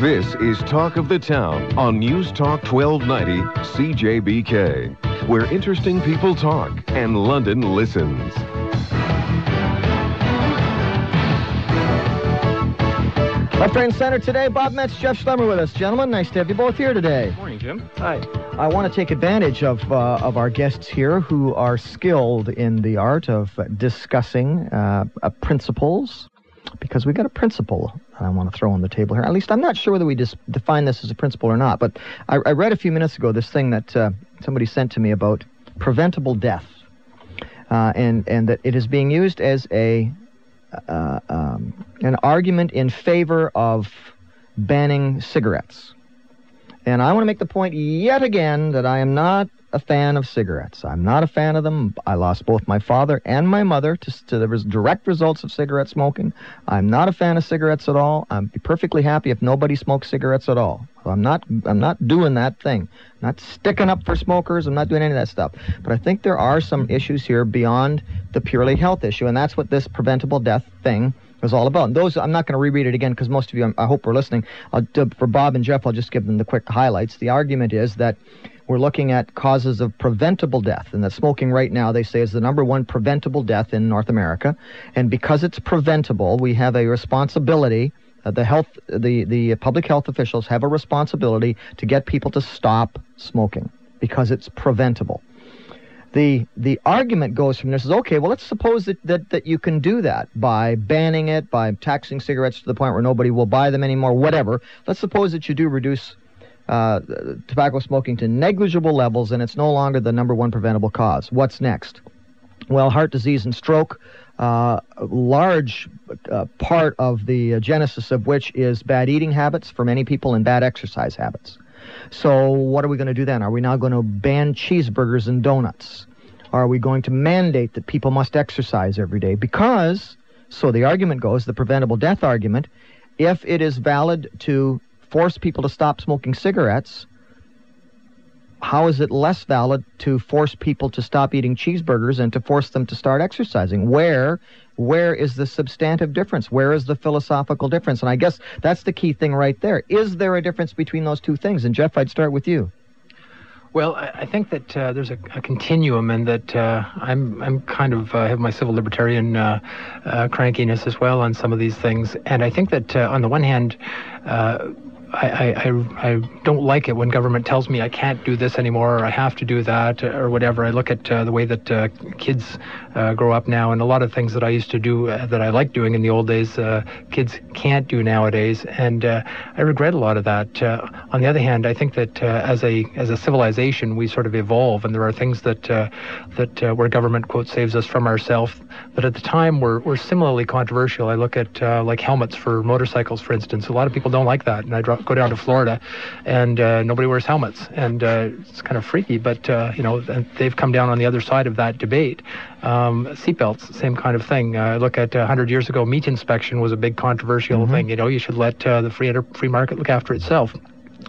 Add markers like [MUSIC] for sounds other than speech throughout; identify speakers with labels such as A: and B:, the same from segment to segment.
A: This is Talk of the Town on News Talk 1290 CJBK, where interesting people talk and London listens.
B: Left, right, and center today. Bob Metz, Jeff Schlemmer with us. Gentlemen, nice to have you both here today.
C: Morning, Jim.
B: Hi. I want to take advantage of, uh, of our guests here who are skilled in the art of discussing uh, uh, principles, because we got a principle that I want to throw on the table here. At least I'm not sure whether we just define this as a principle or not, but I, I read a few minutes ago this thing that uh, somebody sent to me about preventable death, uh, and, and that it is being used as a uh, um, an argument in favor of banning cigarettes. And I want to make the point yet again that I am not a fan of cigarettes. I'm not a fan of them. I lost both my father and my mother to, to the res- direct results of cigarette smoking. I'm not a fan of cigarettes at all. I'm perfectly happy if nobody smokes cigarettes at all. I'm not. I'm not doing that thing. I'm not sticking up for smokers. I'm not doing any of that stuff. But I think there are some issues here beyond the purely health issue, and that's what this preventable death thing is all about. And those I'm not going to reread it again because most of you, I hope, are listening. I'll, uh, for Bob and Jeff, I'll just give them the quick highlights. The argument is that we're looking at causes of preventable death, and that smoking right now, they say, is the number one preventable death in North America. And because it's preventable, we have a responsibility. Uh, the health, the the public health officials have a responsibility to get people to stop smoking because it's preventable. The the argument goes from this is okay. Well, let's suppose that, that that you can do that by banning it, by taxing cigarettes to the point where nobody will buy them anymore. Whatever. Let's suppose that you do reduce uh, tobacco smoking to negligible levels, and it's no longer the number one preventable cause. What's next? Well, heart disease and stroke, uh, a large uh, part of the genesis of which is bad eating habits for many people and bad exercise habits. So, what are we going to do then? Are we now going to ban cheeseburgers and donuts? Are we going to mandate that people must exercise every day? Because, so the argument goes, the preventable death argument, if it is valid to force people to stop smoking cigarettes, how is it less valid to force people to stop eating cheeseburgers and to force them to start exercising? Where where is the substantive difference? Where is the philosophical difference? And I guess that's the key thing right there. Is there a difference between those two things? And Jeff, I'd start with you.
C: Well, I think that uh, there's a, a, continuum, and that uh, I'm I'm kind of uh, have my civil libertarian uh, uh, crankiness as well on some of these things, and I think that uh, on the one hand I, I, I don't like it when government tells me I can't do this anymore or I have to do that or whatever. I look at uh, the way that uh, kids uh, grow up now and a lot of things that I used to do uh, that I liked doing in the old days, uh, kids can't do nowadays. And uh, I regret a lot of that. on the other hand, I think that as a as a civilization, we sort of evolve and there are things that that where government quote saves us from ourselves that at the time were, were similarly controversial. I look at like helmets for motorcycles, for instance. A lot of people don't like that, and I draw go down to Florida, and uh, nobody wears helmets, and uh, it's kind of freaky. But uh, you know, they've come down on the other side of that debate. Um, seatbelts, same kind of thing. Uh, look at 100 uh, years ago, meat inspection was a big controversial mm-hmm. thing. You know, you should let uh, the free free market look after itself.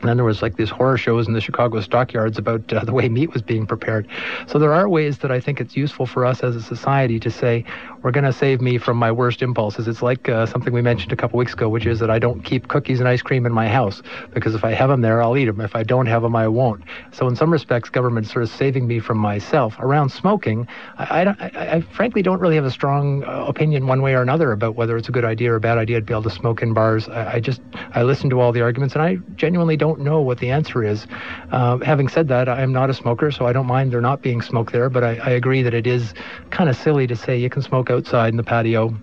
C: And then there was like these horror shows in the Chicago stockyards about uh, the way meat was being prepared. So there are ways that I think it's useful for us as a society to say, we're going to save me from my worst impulses. It's like uh, something we mentioned a couple weeks ago, which is that I don't keep cookies and ice cream in my house because if I have them there, I'll eat them. If I don't have them, I won't. So in some respects, government's sort of saving me from myself. Around smoking, I, I, I, I frankly don't really have a strong uh, opinion one way or another about whether it's a good idea or a bad idea to be able to smoke in bars. I, I just I listen to all the arguments and I genuinely don't know what the answer is. Uh, having said that, I'm not a smoker, so I don't mind there not being smoke there, but I, I agree that it is kind of silly to say you can smoke outside in the patio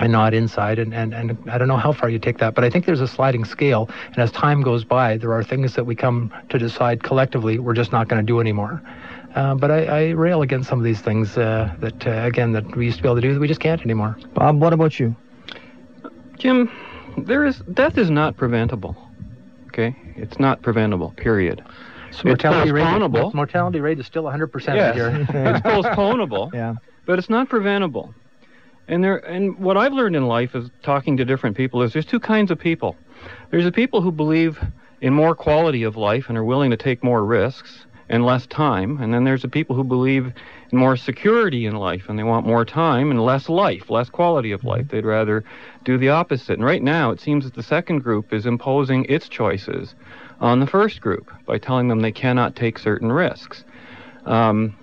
C: and not inside. And, and, and I don't know how far you take that, but I think there's a sliding scale. And as time goes by, there are things that we come to decide collectively we're just not going to do anymore. Uh, but I, I, rail against some of these things uh, that, uh, again, that we used to be able to do that we just can't anymore.
B: Bob, what about you?
D: Jim, there is death is not preventable. Okay, it's not preventable. Period.
C: So mortality rate, is, mortality rate is still 100%
D: yes.
C: here. [LAUGHS]
D: it's postponable.
B: yeah.
D: But it's not preventable. And there, and what I've learned in life is talking to different people is there's two kinds of people. There's the people who believe in more quality of life and are willing to take more risks, and less time. And then there's the people who believe in more security in life and they want more time and less life, less quality of life. They'd rather do the opposite. And right now, it seems that the second group is imposing its choices on the first group by telling them they cannot take certain risks. Um,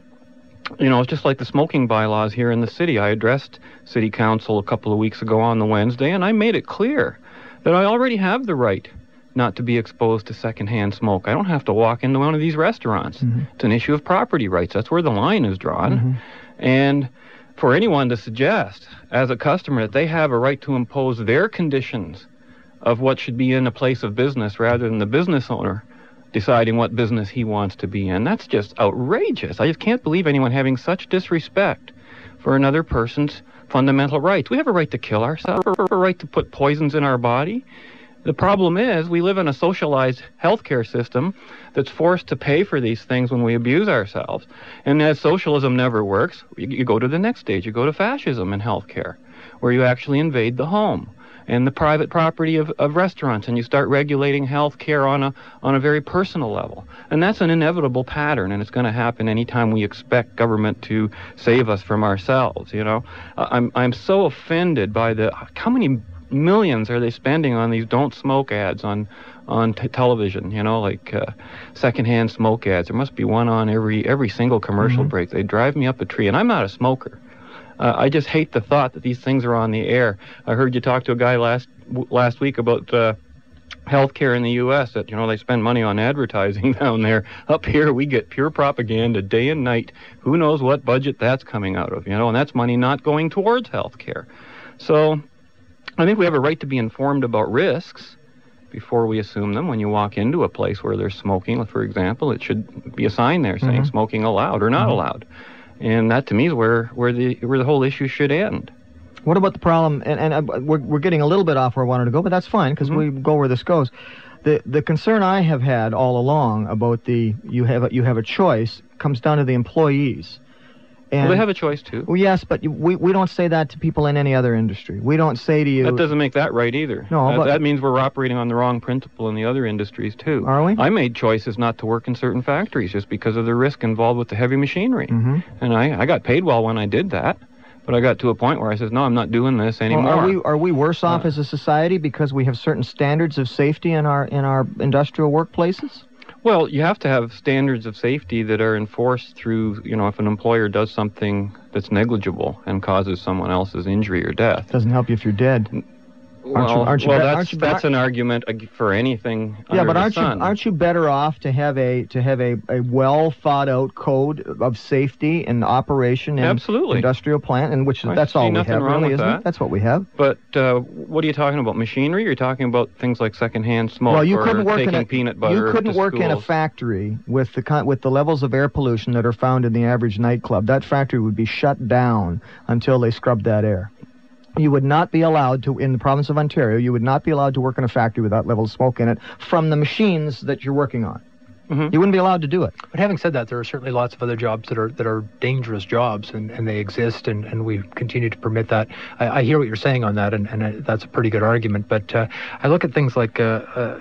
D: you know, it's just like the smoking bylaws here in the city. I addressed city council a couple of weeks ago on the Wednesday, and I made it clear that I already have the right not to be exposed to secondhand smoke. I don't have to walk into one of these restaurants. Mm-hmm. It's an issue of property rights. That's where the line is drawn. Mm-hmm. And for anyone to suggest, as a customer, that they have a right to impose their conditions of what should be in a place of business rather than the business owner deciding what business he wants to be in, that's just outrageous. I just can't believe anyone having such disrespect for another person's fundamental rights. We have a right to kill ourselves, we have a right to put poisons in our body. The problem is we live in a socialized healthcare system that's forced to pay for these things when we abuse ourselves. And as socialism never works, you, you go to the next stage. You go to fascism in healthcare, where you actually invade the home and the private property of, of restaurants and you start regulating health care on a on a very personal level. And that's an inevitable pattern and it's going to happen anytime we expect government to save us from ourselves, you know. I'm I'm so offended by the how many millions are they spending on these don't smoke ads on on t- television you know like uh, secondhand smoke ads there must be one on every every single commercial mm-hmm. break they drive me up a tree and i'm not a smoker uh, i just hate the thought that these things are on the air i heard you talk to a guy last w- last week about uh, healthcare in the U.S. that you know they spend money on advertising [LAUGHS] down there. Up here, we get pure propaganda day and night. Who knows what budget that's coming out of? You know, and that's money not going towards healthcare. So I think we have a right to be informed about risks before we assume them. When you walk into a place where there's smoking, for example, it should be a sign there saying mm-hmm. smoking allowed or not mm-hmm. allowed. And that to me is where, where the where the whole issue should end.
B: What about the problem? And, and uh, we're, we're getting a little bit off where I wanted to go, but that's fine because mm-hmm. we go where this goes. The the concern I have had all along about the you have a, you have a choice comes down to the employees.
D: And, well, they have a choice too.
B: Well, yes, but we, we don't say that to people in any other industry. We don't say to you.
D: That doesn't make that right either.
B: No,
D: that,
B: but,
D: that means we're operating on the wrong principle in the other industries too.
B: Are we?
D: I made choices not to work in certain factories just because of the risk involved with the heavy machinery,
B: mm-hmm.
D: and I I got paid well when I did that. But I got to a point where I said, no, I'm not doing this anymore.
B: Well, are we are we worse off uh, as a society because we have certain standards of safety in our in our industrial workplaces?
D: Well, you have to have standards of safety that are enforced through, you know, if an employer does something that's negligible and causes someone else's injury or death.
B: Doesn't help you if you're dead.
D: Well, aren't you, aren't you well, be- that's, that's an argument for anything.
B: Yeah, but aren't you aren't you better off to have a to have a, a well thought out code of safety and operation in
D: Absolutely.
B: industrial plant, and which
D: I
B: that's all we have, really, isn't
D: that.
B: it? That's what we have.
D: But uh, what are you talking about? Machinery? You're talking about things like secondhand smoke
B: well, you couldn't work in a,
D: peanut butter.
B: You couldn't work
D: schools.
B: in a factory with the with the levels of air pollution that are found in the average nightclub. That factory would be shut down until they scrubbed that air you would not be allowed to, in the province of Ontario, you would not be allowed to work in a factory with that level of smoke in it from the machines that you're working on. Mm-hmm. You wouldn't be allowed to do it.
C: But having said that, there are certainly lots of other jobs that are that are dangerous jobs, and, and they exist, and, and we continue to permit that. I, I hear what you're saying on that, and, and I, that's a pretty good argument. But uh, I look at things like, uh, uh,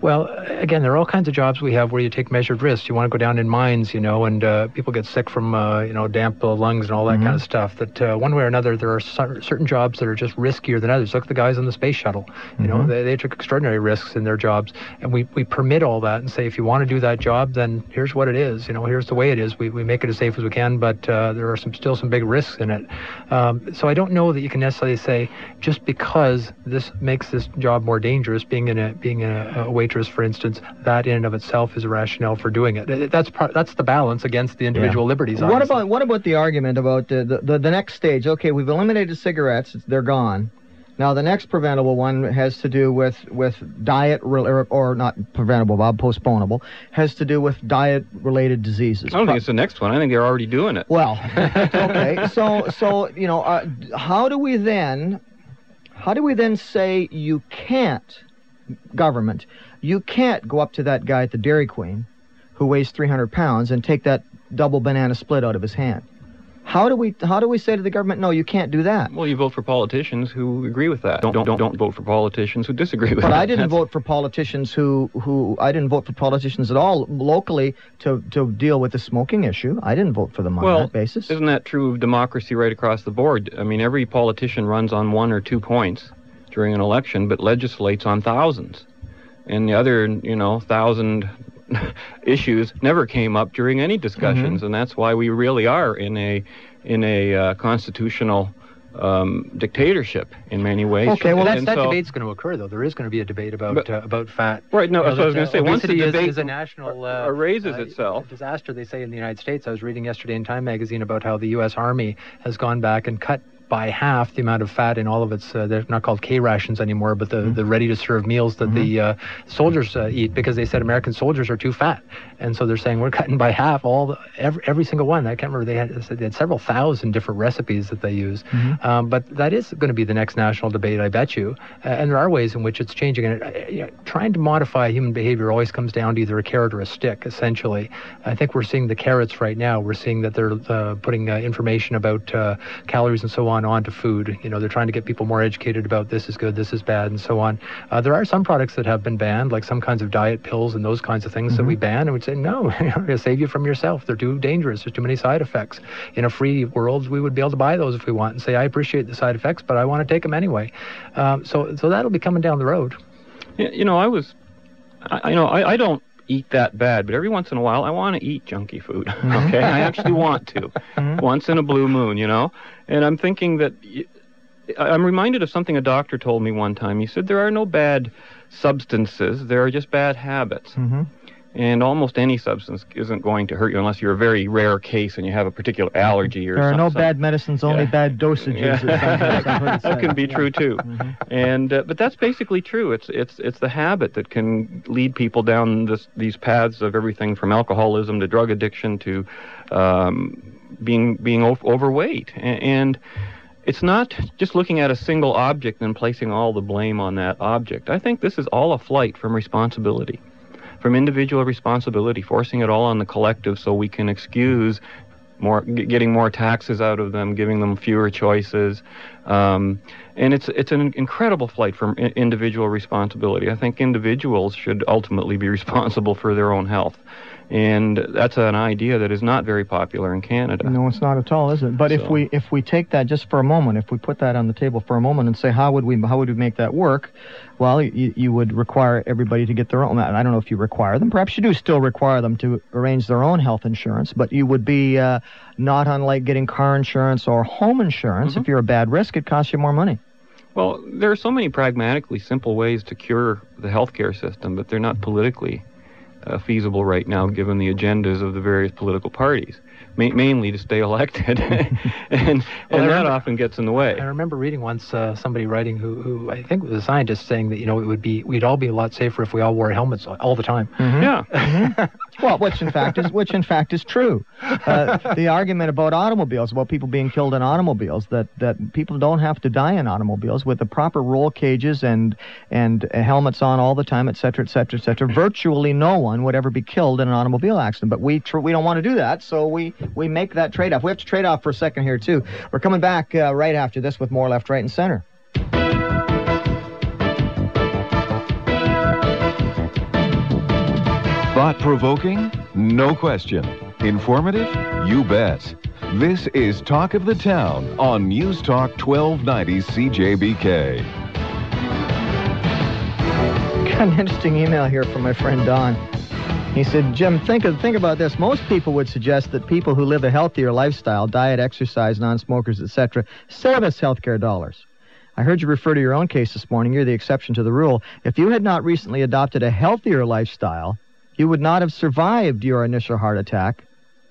C: well, again, there are all kinds of jobs we have where you take measured risks. You want to go down in mines, you know, and uh, people get sick from uh, you know damp lungs and all that mm-hmm. kind of stuff. That uh, one way or another, there are certain jobs that are just riskier than others. Look at the guys on the space shuttle. You mm-hmm. know, they, they took extraordinary risks in their jobs, and we we permit all that and say if you want to do that job, then here's what it is. You know, here's the way it is. We, we make it as safe as we can, but uh, there are some still some big risks in it. Um, so I don't know that you can necessarily say just because this makes this job more dangerous, being in a being a, a waitress, for instance, that in and of itself is a rationale for doing it. That's part, that's the balance against the individual yeah. liberties.
B: What about what about the argument about the, the the next stage? Okay, we've eliminated cigarettes; they're gone. Now, the next preventable one has to do with, with diet, or, or not preventable, Bob, postponable, has to do with diet related diseases.
D: I don't think it's the next one. I think they're already doing it.
B: Well, [LAUGHS] okay. So, so you know, uh, how do we then, how do we then say you can't, government, you can't go up to that guy at the Dairy Queen who weighs 300 pounds and take that double banana split out of his hand? How do we how do we say to the government, no, you can't do that?
D: Well, you vote for politicians who agree with that. Don't don't don't, don't vote for politicians who disagree with
B: But
D: that.
B: But I didn't
D: That's-
B: vote for politicians who who I didn't vote for politicians at all locally to to deal with the smoking issue. I didn't vote for them on
D: Well,
B: that basis.
D: Isn't that true of democracy right across the board? I mean, every politician runs on one or two points during an election, but legislates on thousands. And the other, you know, thousand [LAUGHS] issues never came up during any discussions,
B: Mm-hmm.
D: and that's why we really are in a in a uh, constitutional um, dictatorship in many ways.
B: Okay, well,
C: that,
D: And
C: that
D: so-
C: debate's going to occur, though. There is going to be a debate about
D: But-
C: uh, about fat.
D: Right, no,
C: You know,
D: that's what I was gonna say.
C: uh,
D: Once the
C: obesity is-
D: debate
C: is, a national uh,
D: erases
C: uh,
D: itself.
C: disaster, they say in the United States. I was reading yesterday in Time magazine about how the U.S. Army has gone back and cut by half the amount of fat in all of its. Uh, they're not called K rations anymore, but the,
D: Mm-hmm.
C: the ready-to-serve meals that the uh, soldiers uh, eat because they said American soldiers are too fat, and so they're saying we're cutting by half all the, every, every single one. I can't remember they had, they had several thousand different recipes that they use,
B: Mm-hmm.
C: um, but that is going to be the next national debate, I bet you. Uh, and there are ways in which it's changing. And uh, you know, trying to modify human behavior always comes down to either a carrot or a stick. Essentially, I think we're seeing the carrots right now. We're seeing that they're uh, putting uh, information about uh, calories and so on onto food. You know, they're trying to get people more educated about this is good, this is bad, and so on. Uh, there are some products that have been banned, like some kinds of diet pills and those kinds of things that we ban, and we'd say no, [LAUGHS] it'll save you from yourself. They're too dangerous. There's too many side effects. In a free world, we would be able to buy those if we want and say, I appreciate the side effects, but I want to take them anyway. Um, so, so that'll be coming down the road.
D: Yeah, you know, I was, I, you know, I, I don't eat that bad, but every once in a while I want to eat junky food. [LAUGHS] okay, I actually want to, once in a blue moon, you know. And I'm thinking that I'm reminded of something a doctor told me one time. He said there are no bad substances; there are just bad habits.
B: hmm
D: And almost any substance isn't going to hurt you unless you're a very rare case and you have a particular allergy or
B: There are no bad medicines, only
D: Yeah.
B: bad dosages.
D: Yeah.
B: or something. I've heard it
D: that can be true too.
B: Mm-hmm.
D: And uh, but that's basically true. It's it's it's the habit that can lead people down this, these paths of everything from alcoholism to drug addiction to um, being being o- overweight. A- And it's not just looking at a single object and placing all the blame on that object. I think this is all a flight from responsibility, from individual responsibility, forcing it all on the collective so we can excuse more getting more taxes out of them, giving them fewer choices, um, and it's it's an incredible flight from individual responsibility. I think individuals should ultimately be [LAUGHS] responsible for their own health, and that's an idea that is not very popular in Canada.
B: No, it's not at all, is it? But if we if we take that just for a moment, if we put that on the table for a moment and say how would we how would we make that work? Well, you, you would require everybody to get their own. I don't know if you require them. Perhaps you do still require them to arrange their own health insurance, but you would be uh, not unlike getting car insurance or home insurance.
D: Mm-hmm.
B: If you're a bad risk, it costs you more money.
D: Well, there are so many pragmatically simple ways to cure the healthcare system, but they're not politically Uh, feasible right now, given the agendas of the various political parties, Ma- mainly to stay elected, [LAUGHS] [LAUGHS] and and
C: Well, I
D: that
C: remember-
D: often gets in the way.
C: I remember reading once uh, somebody writing who, who I think was a scientist saying that you know it would be we'd all be a lot safer if we all wore helmets all- all the time.
D: Yeah. [LAUGHS]
B: Well, which in fact is which in fact is true. Uh, the argument about automobiles, about people being killed in automobiles, that that people don't have to die in automobiles with the proper roll cages and and uh, helmets on all the time, et cetera, et cetera, et cetera. Virtually no one would ever be killed in an automobile accident. But we tr- we don't want to do that, so we we make that trade off. We have to trade off for a second here too. We're coming back uh, right after this with more left, right, and center.
A: Thought provoking? No question. Informative? You bet. This is Talk of the Town on News Talk 1290 CJBK.
B: Got an interesting email here from my friend Don. He said, Jim, think of, think about this. Most people would suggest that people who live a healthier lifestyle, diet, exercise, non-smokers, etc., save us healthcare dollars. I heard you refer to your own case this morning. You're the exception to the rule. If you had not recently adopted a healthier lifestyle, you would not have survived your initial heart attack,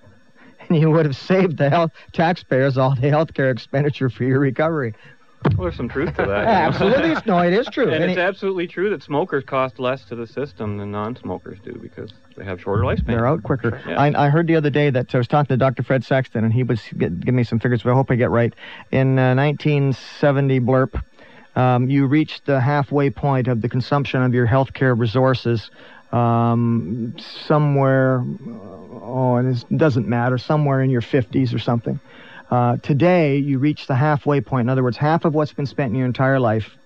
B: [LAUGHS] and you would have saved the health taxpayers all the healthcare expenditure for your recovery.
D: Well, there's some truth to that. [LAUGHS]
B: Absolutely, no, it is true.
D: And
B: And
D: it's
B: it-
D: absolutely true that smokers cost less to the system than non-smokers do because they have shorter lifespans.
B: They're out quicker.
D: Yeah.
B: I, I heard the other day that I was talking to Dr. Fred Sexton, and he was giving me some figures, but I hope I get right. In uh, 1970, blurb, um, you reached the halfway point of the consumption of your healthcare resources um, somewhere, oh, and it doesn't matter, somewhere in your 50s or something. Uh, today, you reach the halfway point. In other words, half of what's been spent in your entire life,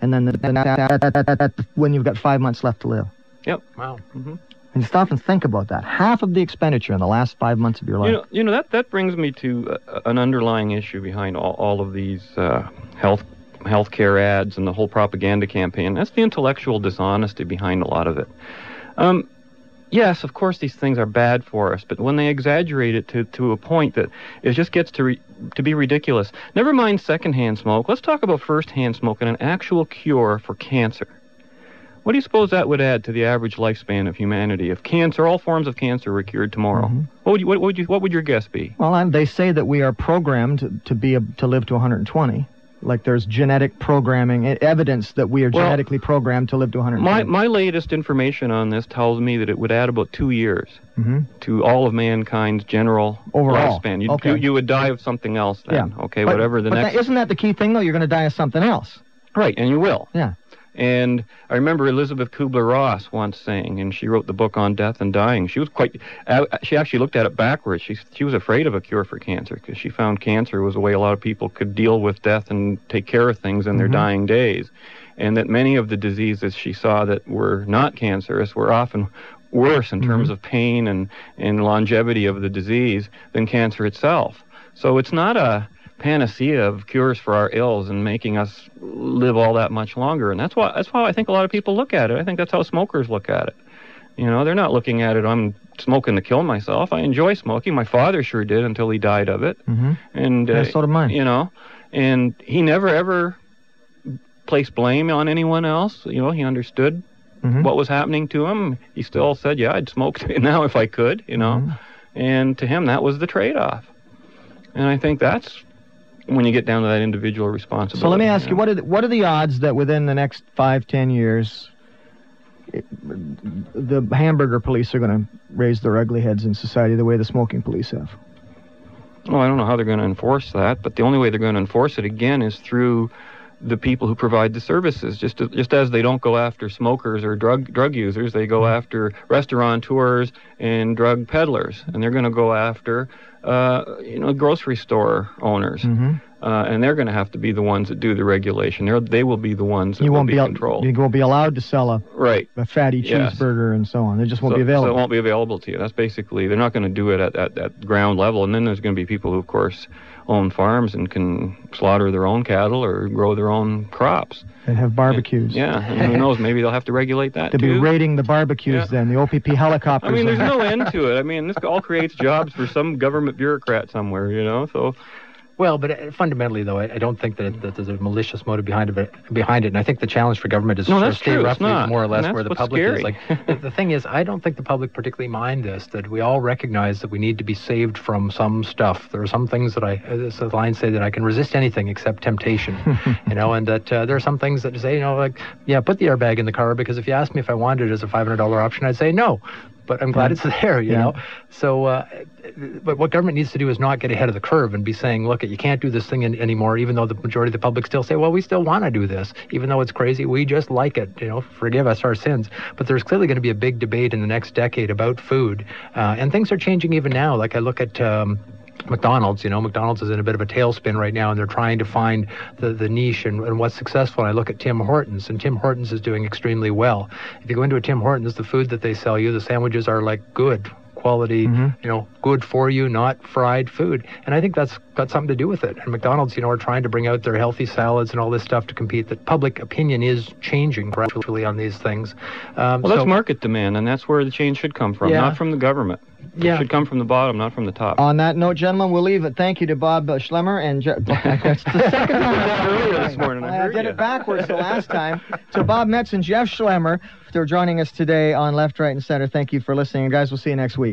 B: and then the, the, the, the, when you've got five months left to live.
D: Yep.
E: Wow.
D: Mm-hmm.
B: And stop and think about that. Half of the expenditure in the last five months of your life.
D: You know, you know that that brings me to uh, an underlying issue behind all, all of these uh, health healthcare ads and the whole propaganda campaign. That's the intellectual dishonesty behind a lot of it. Um, yes, of course, these things are bad for us, but when they exaggerate it to, to a point that it just gets to re, to be ridiculous. Never mind secondhand smoke. Let's talk about firsthand smoke and an actual cure for cancer. What do you suppose that would add to the average lifespan of humanity if cancer, all forms of cancer, were cured tomorrow?
B: Mm-hmm.
D: What would you, what would you, what would your guess be?
B: Well, they say that we are programmed to be a, to live to 120. Like there's genetic programming, evidence that we are
D: Well,
B: genetically programmed to live to 120.
D: My my latest information on this tells me that it would add about two years
B: Mhm.
D: to all of mankind's general
B: Overall.
D: lifespan. You'd,
B: Okay.
D: you, you would die of something else then.
B: Yeah.
D: Okay,
B: But-
D: whatever the next.
B: That, isn't that the key thing though? You're going to die of something else.
D: Right, and you will.
B: Yeah.
D: And I remember Elizabeth Kubler-Ross once saying, and she wrote the book on death and dying. She was quite. She actually looked at it backwards. She she was afraid of a cure for cancer because she found cancer was a way a lot of people could deal with death and take care of things in their
B: Mhm.
D: dying days, and that many of the diseases she saw that were not cancerous were often worse in terms
B: Mhm.
D: of pain and and longevity of the disease than cancer itself. So it's not a panacea of cures for our ills and making us live all that much longer. And that's why that's why I think a lot of people look at it. I think that's how smokers look at it. You know, they're not looking at it. I'm smoking to kill myself. I enjoy smoking. My father sure did until he died of it.
B: Mm-hmm.
D: And uh,
B: Yeah, so did mine.
D: You know, and he never ever placed blame on anyone else. You know, he understood
B: Mhm.
D: what was happening to him. He still said, "Yeah, I'd smoke [LAUGHS] now if I could." You know,
B: Mhm.
D: and to him that was the trade-off. And I think that's when you get down to that individual responsibility.
B: So let me ask you,
D: know.
B: what are the, what are the odds that within the next five, ten years, it, the hamburger police are going to raise their ugly heads in society the way the smoking police have?
D: Well, I don't know how they're going to enforce that, but the only way they're going to enforce it again is through the people who provide the services. Just just as they don't go after smokers or drug drug users, they go after restaurateurs and drug peddlers, and they're going to go after uh, you know grocery store owners,
B: Mm-hmm.
D: uh, and they're going to have to be the ones that do the regulation. They're, they will be the ones that
B: You
D: will
B: won't
D: be,
B: be,
D: controlled.
B: you won't be allowed to sell a,
D: right.
B: a fatty
D: Yes.
B: cheeseburger and so on. They just won't
D: so,
B: be available.
D: So it won't be available to you. That's basically they're not going to do it at, at, at ground level. And then there's going to be people who, of course, own farms and can slaughter their own cattle or grow their own crops.
B: and have barbecues.
D: Yeah, and who knows? Maybe they'll have to regulate that [LAUGHS]
B: They'll be
D: too.
B: raiding the barbecues
D: Yeah.
B: then, the OPP helicopters.
D: I mean, there's no end to it. I mean, this all creates jobs for some government bureaucrat somewhere, you know. So
E: Well, but uh, fundamentally, though, I, I don't think that, it, that there's a malicious motive behind it. Behind it, and I think the challenge for government is
D: No,
E: to
D: that's
E: stay
D: true,
E: roughly more or less where the public is. Like the, the thing is, I don't think the public particularly mind this. That we all recognize that we need to be saved from some stuff. There are some things that I, as the lines say, that I can resist anything except temptation. [LAUGHS] you know, and that uh, there are some things that say, you know, like yeah, put the airbag in the car because if you asked me if I wanted it as a five hundred dollar option, I'd say no. But I'm glad it's there, you
B: Yeah.
E: know. So, uh, but what government needs to do is not get ahead of the curve and be saying, look, you can't do this thing in, anymore, even though the majority of the public still say, well, we still want to do this, even though it's crazy. We just like it, you know, forgive us our sins. But there's clearly going to be a big debate in the next decade about food. Uh, and things are changing even now. Like I look at. Um, McDonald's, you know, McDonald's is in a bit of a tailspin right now, and they're trying to find the, the niche and, and what's successful. And I look at Tim Hortons, and Tim Hortons is doing extremely well. If you go into a Tim Hortons, the food that they sell you, the sandwiches are like good quality,
B: Mhm.
E: you know, good for you, not fried food. And I think that's got something to do with it. And McDonald's, you know, are trying to bring out their healthy salads and all this stuff to compete. That public opinion is changing gradually on these things. Um,
D: well, that's market demand, and that's where the change should come from,
E: Yeah.
D: not from the government.
E: Yeah.
D: It should come from the bottom, not from the top.
B: On that note, gentlemen, we'll leave it. Thank you to Bob uh, Schlemmer and Je- that's [LAUGHS] [LAUGHS] the second time
D: that earlier this morning, I heard
B: did
D: you.
B: it backwards the last time. To Bob Metz and Jeff Schlemmer for joining us today on Left, Right, and Center. Thank you for listening, and guys, we'll see you next week.